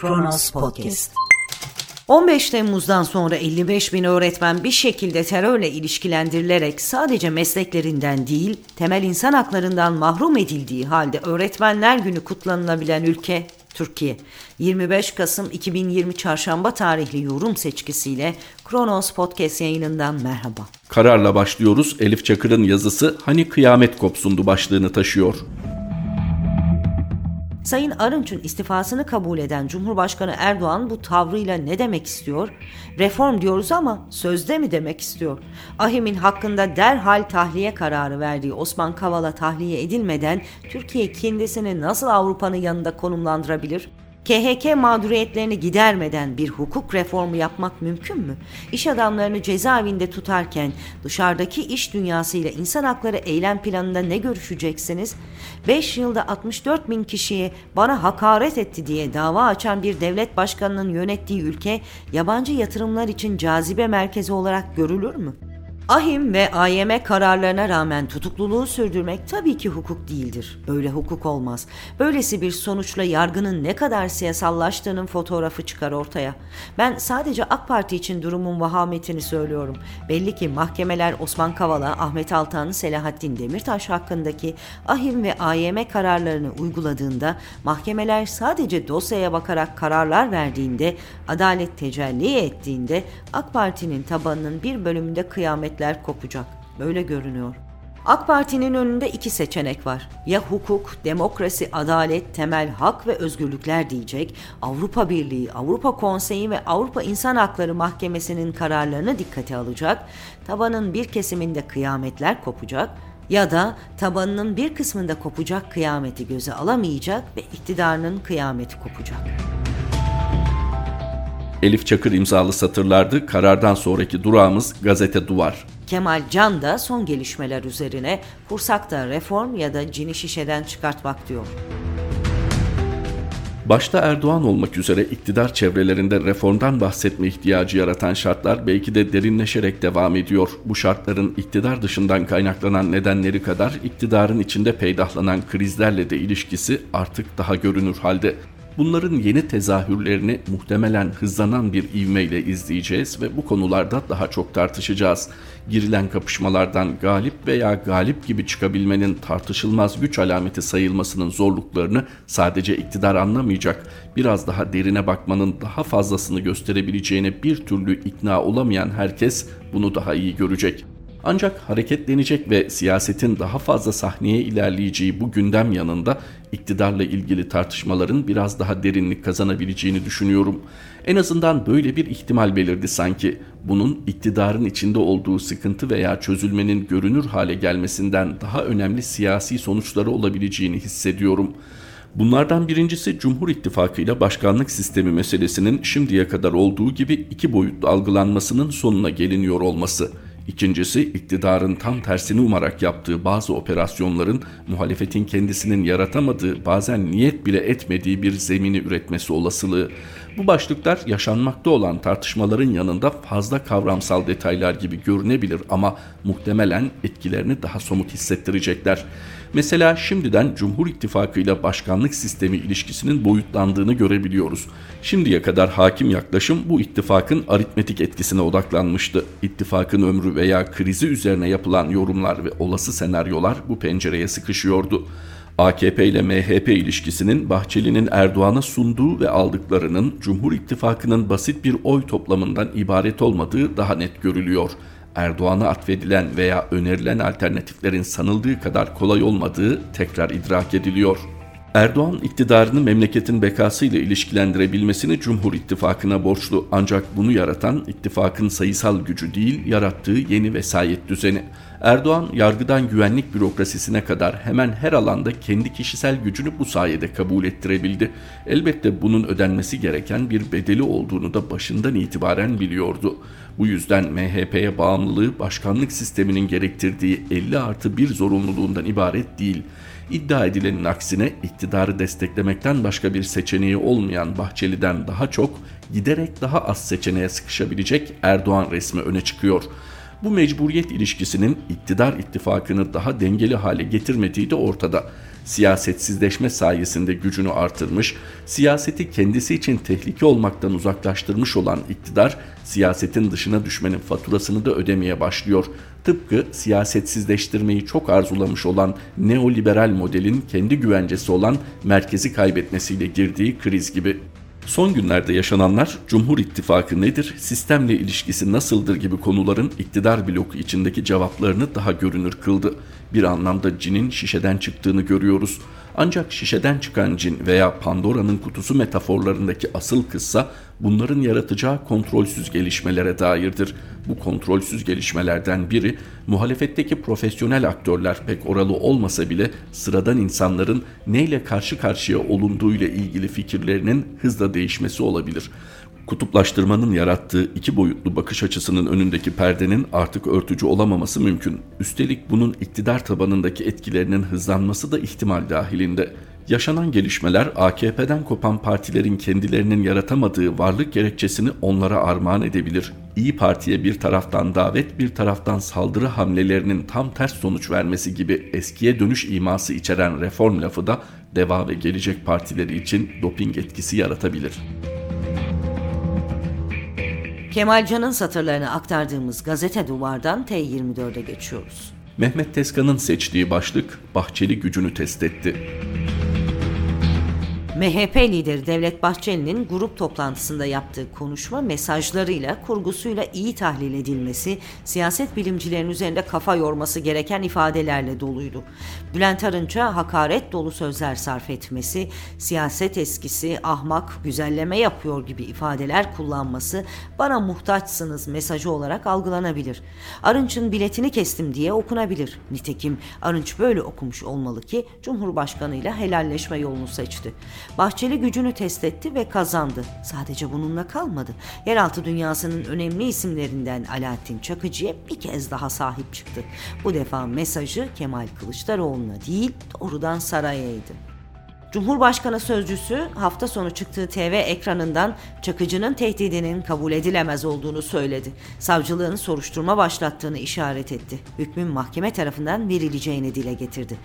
Kronos Podcast. 15 Temmuz'dan sonra 55 bin öğretmen bir şekilde terörle ilişkilendirilerek sadece mesleklerinden değil, temel insan haklarından mahrum edildiği halde Öğretmenler Günü kutlanılabilen ülke Türkiye. 25 Kasım 2020 Çarşamba tarihli yorum seçkisiyle Kronos Podcast yayınından merhaba. Kararla başlıyoruz. Elif Çakır'ın yazısı Hani Kıyamet Kopsundu başlığını taşıyor. Sayın Arınç'ın istifasını kabul eden Cumhurbaşkanı Erdoğan bu tavrıyla ne demek istiyor? Reform diyoruz ama sözde mi demek istiyor? Ahim'in hakkında derhal tahliye kararı verdiği Osman Kavala tahliye edilmeden Türkiye kendisini nasıl Avrupa'nın yanında konumlandırabilir? KHK mağduriyetlerini gidermeden bir hukuk reformu yapmak mümkün mü? İş adamlarını cezaevinde tutarken dışarıdaki iş dünyasıyla insan hakları eylem planında ne görüşeceksiniz? 5 yılda 64 bin kişiye bana hakaret etti diye dava açan bir devlet başkanının yönettiği ülke yabancı yatırımlar için cazibe merkezi olarak görülür mü? Ahim ve AYM kararlarına rağmen tutukluluğu sürdürmek tabii ki hukuk değildir. Böyle hukuk olmaz. Böylesi bir sonuçla yargının ne kadar siyasallaştığının fotoğrafı çıkar ortaya. Ben sadece AK Parti için durumun vahametini söylüyorum. Belli ki mahkemeler Osman Kavala, Ahmet Altan, Selahattin Demirtaş hakkındaki Ahim ve AYM kararlarını uyguladığında mahkemeler sadece dosyaya bakarak kararlar verdiğinde, adalet tecelli ettiğinde AK Parti'nin tabanının bir bölümünde kıyamet kıyametler kopacak. Böyle görünüyor. AK Parti'nin önünde iki seçenek var. Ya hukuk, demokrasi, adalet, temel hak ve özgürlükler diyecek, Avrupa Birliği, Avrupa Konseyi ve Avrupa İnsan Hakları Mahkemesi'nin kararlarını dikkate alacak, tabanın bir kesiminde kıyametler kopacak ya da tabanının bir kısmında kopacak kıyameti göze alamayacak ve iktidarının kıyameti kopacak.'' Elif Çakır imzalı satırlardı. Karardan sonraki durağımız gazete Duvar. Kemal Can da son gelişmeler üzerine kursakta reform ya da cini şişeden çıkartmak diyor. Başta Erdoğan olmak üzere iktidar çevrelerinde reformdan bahsetme ihtiyacı yaratan şartlar belki de derinleşerek devam ediyor. Bu şartların iktidar dışından kaynaklanan nedenleri kadar iktidarın içinde peydahlanan krizlerle de ilişkisi artık daha görünür halde. Bunların yeni tezahürlerini muhtemelen hızlanan bir ivmeyle izleyeceğiz ve bu konularda daha çok tartışacağız. Girilen kapışmalardan galip veya galip gibi çıkabilmenin tartışılmaz güç alameti sayılmasının zorluklarını sadece iktidar anlamayacak. Biraz daha derine bakmanın daha fazlasını gösterebileceğine bir türlü ikna olamayan herkes bunu daha iyi görecek. Ancak hareketlenecek ve siyasetin daha fazla sahneye ilerleyeceği bu gündem yanında iktidarla ilgili tartışmaların biraz daha derinlik kazanabileceğini düşünüyorum. En azından böyle bir ihtimal belirdi sanki. Bunun iktidarın içinde olduğu sıkıntı veya çözülmenin görünür hale gelmesinden daha önemli siyasi sonuçları olabileceğini hissediyorum. Bunlardan birincisi Cumhur İttifakı ile başkanlık sistemi meselesinin şimdiye kadar olduğu gibi iki boyutlu algılanmasının sonuna geliniyor olması. İkincisi iktidarın tam tersini umarak yaptığı bazı operasyonların muhalefetin kendisinin yaratamadığı bazen niyet bile etmediği bir zemini üretmesi olasılığı. Bu başlıklar yaşanmakta olan tartışmaların yanında fazla kavramsal detaylar gibi görünebilir ama muhtemelen etkilerini daha somut hissettirecekler. Mesela şimdiden Cumhur İttifakı ile başkanlık sistemi ilişkisinin boyutlandığını görebiliyoruz. Şimdiye kadar hakim yaklaşım bu ittifakın aritmetik etkisine odaklanmıştı. İttifakın ömrü veya krizi üzerine yapılan yorumlar ve olası senaryolar bu pencereye sıkışıyordu. AKP ile MHP ilişkisinin Bahçeli'nin Erdoğan'a sunduğu ve aldıklarının Cumhur İttifakı'nın basit bir oy toplamından ibaret olmadığı daha net görülüyor. Erdoğan'a atfedilen veya önerilen alternatiflerin sanıldığı kadar kolay olmadığı tekrar idrak ediliyor. Erdoğan iktidarını memleketin bekasıyla ilişkilendirebilmesini Cumhur İttifakı'na borçlu ancak bunu yaratan ittifakın sayısal gücü değil yarattığı yeni vesayet düzeni. Erdoğan yargıdan güvenlik bürokrasisine kadar hemen her alanda kendi kişisel gücünü bu sayede kabul ettirebildi. Elbette bunun ödenmesi gereken bir bedeli olduğunu da başından itibaren biliyordu. Bu yüzden MHP'ye bağımlılığı başkanlık sisteminin gerektirdiği 50 artı 1 zorunluluğundan ibaret değil. İddia edilenin aksine iktidarı desteklemekten başka bir seçeneği olmayan Bahçeli'den daha çok giderek daha az seçeneğe sıkışabilecek Erdoğan resmi öne çıkıyor. Bu mecburiyet ilişkisinin iktidar ittifakını daha dengeli hale getirmediği de ortada siyasetsizleşme sayesinde gücünü artırmış, siyaseti kendisi için tehlike olmaktan uzaklaştırmış olan iktidar, siyasetin dışına düşmenin faturasını da ödemeye başlıyor. Tıpkı siyasetsizleştirmeyi çok arzulamış olan neoliberal modelin kendi güvencesi olan merkezi kaybetmesiyle girdiği kriz gibi. Son günlerde yaşananlar Cumhur İttifakı nedir, sistemle ilişkisi nasıldır gibi konuların iktidar bloku içindeki cevaplarını daha görünür kıldı. Bir anlamda cinin şişeden çıktığını görüyoruz. Ancak şişeden çıkan cin veya Pandora'nın kutusu metaforlarındaki asıl kıssa bunların yaratacağı kontrolsüz gelişmelere dairdir. Bu kontrolsüz gelişmelerden biri muhalefetteki profesyonel aktörler pek oralı olmasa bile sıradan insanların neyle karşı karşıya olunduğuyla ilgili fikirlerinin hızla değişmesi olabilir kutuplaştırmanın yarattığı iki boyutlu bakış açısının önündeki perdenin artık örtücü olamaması mümkün. Üstelik bunun iktidar tabanındaki etkilerinin hızlanması da ihtimal dahilinde. Yaşanan gelişmeler AKP'den kopan partilerin kendilerinin yaratamadığı varlık gerekçesini onlara armağan edebilir. İyi Parti'ye bir taraftan davet bir taraftan saldırı hamlelerinin tam ters sonuç vermesi gibi eskiye dönüş iması içeren reform lafı da Deva ve Gelecek Partileri için doping etkisi yaratabilir.'' Kemalcan'ın satırlarını aktardığımız gazete duvardan T24'e geçiyoruz. Mehmet Tezkan'ın seçtiği başlık Bahçeli gücünü test etti. MHP lideri Devlet Bahçeli'nin grup toplantısında yaptığı konuşma mesajlarıyla, kurgusuyla iyi tahlil edilmesi, siyaset bilimcilerin üzerinde kafa yorması gereken ifadelerle doluydu. Bülent Arınç'a hakaret dolu sözler sarf etmesi, siyaset eskisi, ahmak, güzelleme yapıyor gibi ifadeler kullanması bana muhtaçsınız mesajı olarak algılanabilir. Arınç'ın biletini kestim diye okunabilir. Nitekim Arınç böyle okumuş olmalı ki Cumhurbaşkanı ile helalleşme yolunu seçti. Bahçeli gücünü test etti ve kazandı. Sadece bununla kalmadı. Yeraltı dünyasının önemli isimlerinden Alaaddin Çakıcı'ya bir kez daha sahip çıktı. Bu defa mesajı Kemal Kılıçdaroğlu'na değil doğrudan sarayaydı. Cumhurbaşkanı sözcüsü hafta sonu çıktığı TV ekranından Çakıcı'nın tehdidinin kabul edilemez olduğunu söyledi. Savcılığın soruşturma başlattığını işaret etti. Hükmün mahkeme tarafından verileceğini dile getirdi.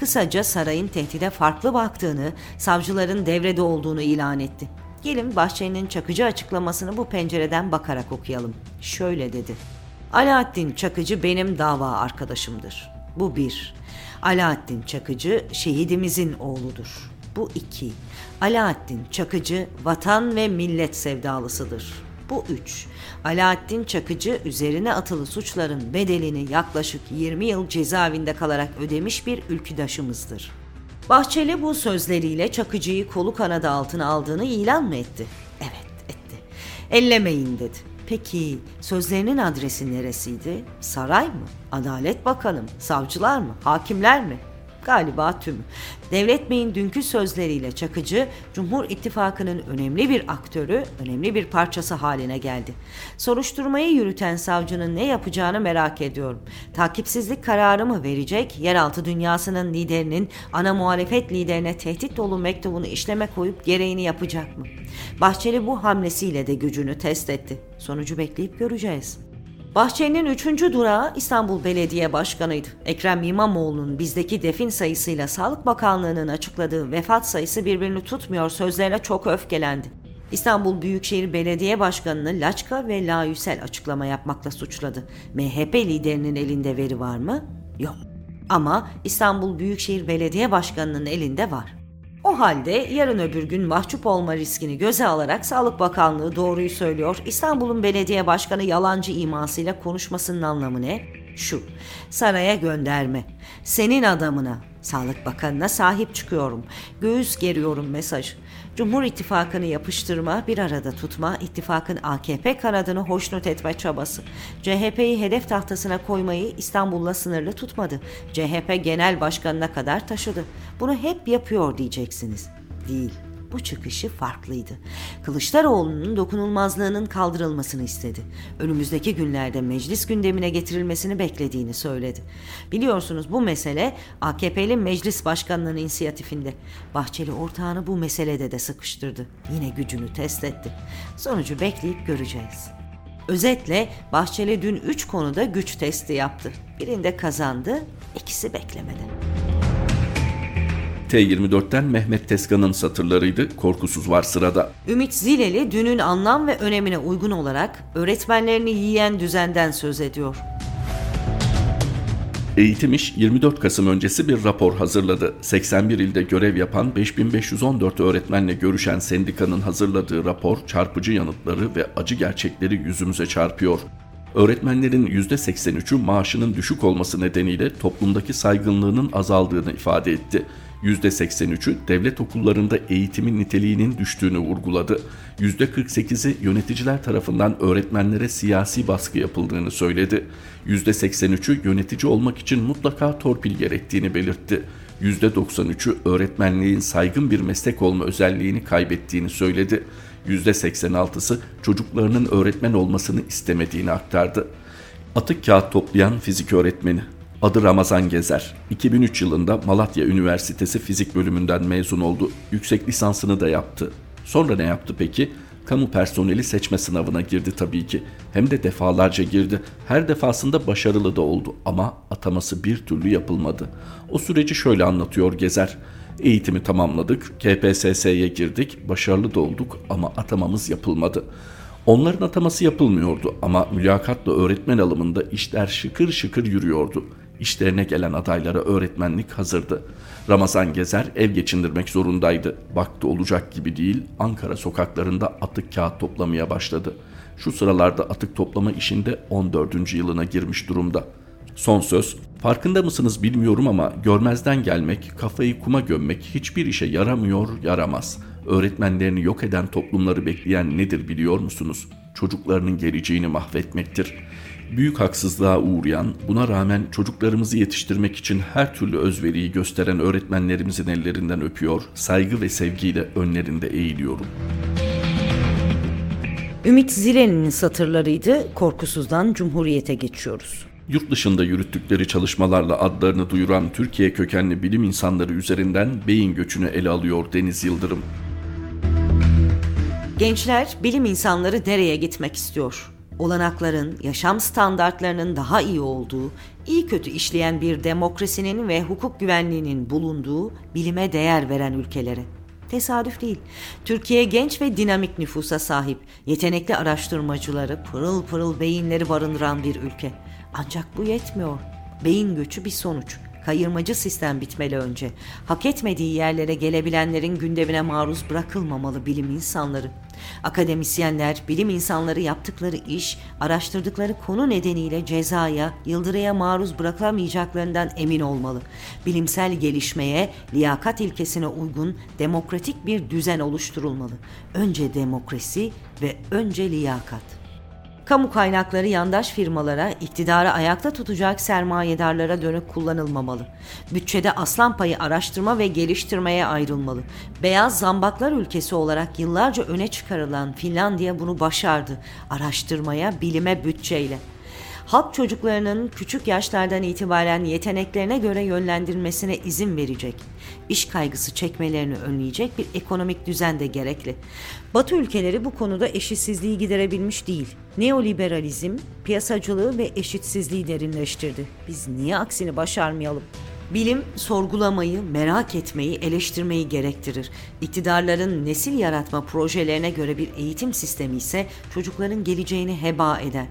Kısaca sarayın tehdide farklı baktığını, savcıların devrede olduğunu ilan etti. Gelin Bahçeli'nin Çakıcı açıklamasını bu pencereden bakarak okuyalım. Şöyle dedi. Alaaddin Çakıcı benim dava arkadaşımdır. Bu bir. Alaaddin Çakıcı şehidimizin oğludur. Bu iki. Alaaddin Çakıcı vatan ve millet sevdalısıdır. Bu üç. Alaaddin Çakıcı üzerine atılı suçların bedelini yaklaşık 20 yıl cezaevinde kalarak ödemiş bir ülküdaşımızdır. Bahçeli bu sözleriyle Çakıcı'yı kolu kanadı altına aldığını ilan mı etti? Evet etti. Ellemeyin dedi. Peki sözlerinin adresi neresiydi? Saray mı? Adalet Bakanı mı? Savcılar mı? Hakimler mi? Galiba tüm. Devlet Bey'in dünkü sözleriyle Çakıcı, Cumhur İttifakı'nın önemli bir aktörü, önemli bir parçası haline geldi. Soruşturmayı yürüten savcının ne yapacağını merak ediyorum. Takipsizlik kararı mı verecek, yeraltı dünyasının liderinin ana muhalefet liderine tehdit dolu mektubunu işleme koyup gereğini yapacak mı? Bahçeli bu hamlesiyle de gücünü test etti. Sonucu bekleyip göreceğiz. Bahçeli'nin üçüncü durağı İstanbul Belediye Başkanı'ydı. Ekrem İmamoğlu'nun bizdeki defin sayısıyla Sağlık Bakanlığı'nın açıkladığı vefat sayısı birbirini tutmuyor sözlerine çok öfkelendi. İstanbul Büyükşehir Belediye Başkanı'nı Laçka ve Layüsel açıklama yapmakla suçladı. MHP liderinin elinde veri var mı? Yok. Ama İstanbul Büyükşehir Belediye Başkanı'nın elinde var. O halde yarın öbür gün mahcup olma riskini göze alarak Sağlık Bakanlığı doğruyu söylüyor. İstanbul'un belediye başkanı yalancı imasıyla konuşmasının anlamı ne? Şu, saraya gönderme. Senin adamına, Sağlık Bakanı'na sahip çıkıyorum. Göğüs geriyorum mesaj. Cumhur İttifakı'nı yapıştırma, bir arada tutma, ittifakın AKP kanadını hoşnut etme çabası. CHP'yi hedef tahtasına koymayı İstanbul'la sınırlı tutmadı. CHP genel başkanına kadar taşıdı. Bunu hep yapıyor diyeceksiniz. Değil bu çıkışı farklıydı. Kılıçdaroğlu'nun dokunulmazlığının kaldırılmasını istedi. Önümüzdeki günlerde meclis gündemine getirilmesini beklediğini söyledi. Biliyorsunuz bu mesele AKP'li meclis başkanının inisiyatifinde. Bahçeli ortağını bu meselede de sıkıştırdı. Yine gücünü test etti. Sonucu bekleyip göreceğiz. Özetle Bahçeli dün 3 konuda güç testi yaptı. Birinde kazandı, ikisi beklemedi. T24'ten Mehmet Teskan'ın satırlarıydı. Korkusuz var sırada. Ümit Zileli dünün anlam ve önemine uygun olarak öğretmenlerini yiyen düzenden söz ediyor. Eğitim İş 24 Kasım öncesi bir rapor hazırladı. 81 ilde görev yapan 5514 öğretmenle görüşen sendikanın hazırladığı rapor çarpıcı yanıtları ve acı gerçekleri yüzümüze çarpıyor. Öğretmenlerin %83'ü maaşının düşük olması nedeniyle toplumdaki saygınlığının azaldığını ifade etti. %83'ü devlet okullarında eğitimin niteliğinin düştüğünü vurguladı. %48'i yöneticiler tarafından öğretmenlere siyasi baskı yapıldığını söyledi. %83'ü yönetici olmak için mutlaka torpil gerektiğini belirtti. %93'ü öğretmenliğin saygın bir meslek olma özelliğini kaybettiğini söyledi. %86'sı çocuklarının öğretmen olmasını istemediğini aktardı. Atık kağıt toplayan fizik öğretmeni Adı Ramazan Gezer. 2003 yılında Malatya Üniversitesi Fizik bölümünden mezun oldu. Yüksek lisansını da yaptı. Sonra ne yaptı peki? Kamu personeli seçme sınavına girdi tabii ki. Hem de defalarca girdi. Her defasında başarılı da oldu ama ataması bir türlü yapılmadı. O süreci şöyle anlatıyor Gezer. Eğitimi tamamladık, KPSS'ye girdik, başarılı da olduk ama atamamız yapılmadı. Onların ataması yapılmıyordu ama mülakatla öğretmen alımında işler şıkır şıkır yürüyordu. İşlerine gelen adaylara öğretmenlik hazırdı. Ramazan Gezer ev geçindirmek zorundaydı. Baktı olacak gibi değil, Ankara sokaklarında atık kağıt toplamaya başladı. Şu sıralarda atık toplama işinde 14. yılına girmiş durumda. Son söz, farkında mısınız bilmiyorum ama görmezden gelmek, kafayı kuma gömmek hiçbir işe yaramıyor, yaramaz. Öğretmenlerini yok eden toplumları bekleyen nedir biliyor musunuz? Çocuklarının geleceğini mahvetmektir büyük haksızlığa uğrayan, buna rağmen çocuklarımızı yetiştirmek için her türlü özveriyi gösteren öğretmenlerimizin ellerinden öpüyor, saygı ve sevgiyle önlerinde eğiliyorum. Ümit Zile'nin satırlarıydı. Korkusuzdan Cumhuriyete geçiyoruz. Yurt dışında yürüttükleri çalışmalarla adlarını duyuran Türkiye kökenli bilim insanları üzerinden beyin göçünü ele alıyor Deniz Yıldırım. Gençler bilim insanları nereye gitmek istiyor? Olanakların, yaşam standartlarının daha iyi olduğu, iyi kötü işleyen bir demokrasinin ve hukuk güvenliğinin bulunduğu bilime değer veren ülkelere. Tesadüf değil. Türkiye genç ve dinamik nüfusa sahip, yetenekli araştırmacıları, pırıl pırıl beyinleri barındıran bir ülke. Ancak bu yetmiyor. Beyin göçü bir sonuç. Kayırmacı sistem bitmeli önce. Hak etmediği yerlere gelebilenlerin gündemine maruz bırakılmamalı bilim insanları. Akademisyenler, bilim insanları yaptıkları iş, araştırdıkları konu nedeniyle cezaya, yıldıraya maruz bırakılamayacaklarından emin olmalı. Bilimsel gelişmeye, liyakat ilkesine uygun demokratik bir düzen oluşturulmalı. Önce demokrasi ve önce liyakat. Kamu kaynakları yandaş firmalara, iktidarı ayakta tutacak sermayedarlara dönük kullanılmamalı. Bütçede aslan payı araştırma ve geliştirmeye ayrılmalı. Beyaz zambaklar ülkesi olarak yıllarca öne çıkarılan Finlandiya bunu başardı. Araştırmaya, bilime bütçeyle halk çocuklarının küçük yaşlardan itibaren yeteneklerine göre yönlendirilmesine izin verecek, iş kaygısı çekmelerini önleyecek bir ekonomik düzen de gerekli. Batı ülkeleri bu konuda eşitsizliği giderebilmiş değil. Neoliberalizm piyasacılığı ve eşitsizliği derinleştirdi. Biz niye aksini başarmayalım? Bilim sorgulamayı, merak etmeyi, eleştirmeyi gerektirir. İktidarların nesil yaratma projelerine göre bir eğitim sistemi ise çocukların geleceğini heba eder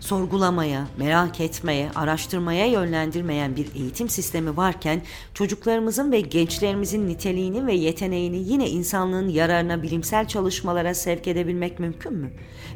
sorgulamaya, merak etmeye, araştırmaya yönlendirmeyen bir eğitim sistemi varken çocuklarımızın ve gençlerimizin niteliğini ve yeteneğini yine insanlığın yararına bilimsel çalışmalara sevk edebilmek mümkün mü?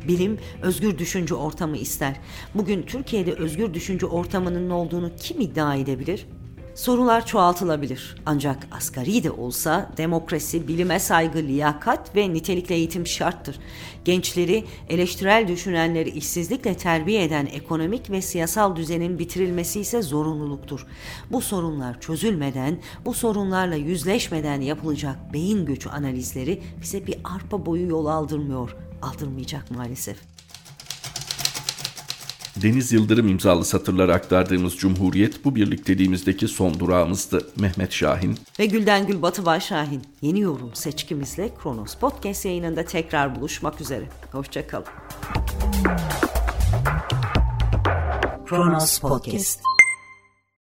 Bilim özgür düşünce ortamı ister. Bugün Türkiye'de özgür düşünce ortamının olduğunu kim iddia edebilir? Sorular çoğaltılabilir. Ancak asgari de olsa demokrasi, bilime saygı, liyakat ve nitelikli eğitim şarttır. Gençleri, eleştirel düşünenleri işsizlikle terbiye eden ekonomik ve siyasal düzenin bitirilmesi ise zorunluluktur. Bu sorunlar çözülmeden, bu sorunlarla yüzleşmeden yapılacak beyin göçü analizleri bize bir arpa boyu yol aldırmıyor, aldırmayacak maalesef. Deniz Yıldırım imzalı satırlara aktardığımız Cumhuriyet bu birlikteliğimizdeki son durağımızdı. Mehmet Şahin ve Gülden Gül Batıbay Şahin. Yeni yorum seçkimizle Kronos Podcast yayınında tekrar buluşmak üzere. Hoşçakalın. Kronos Podcast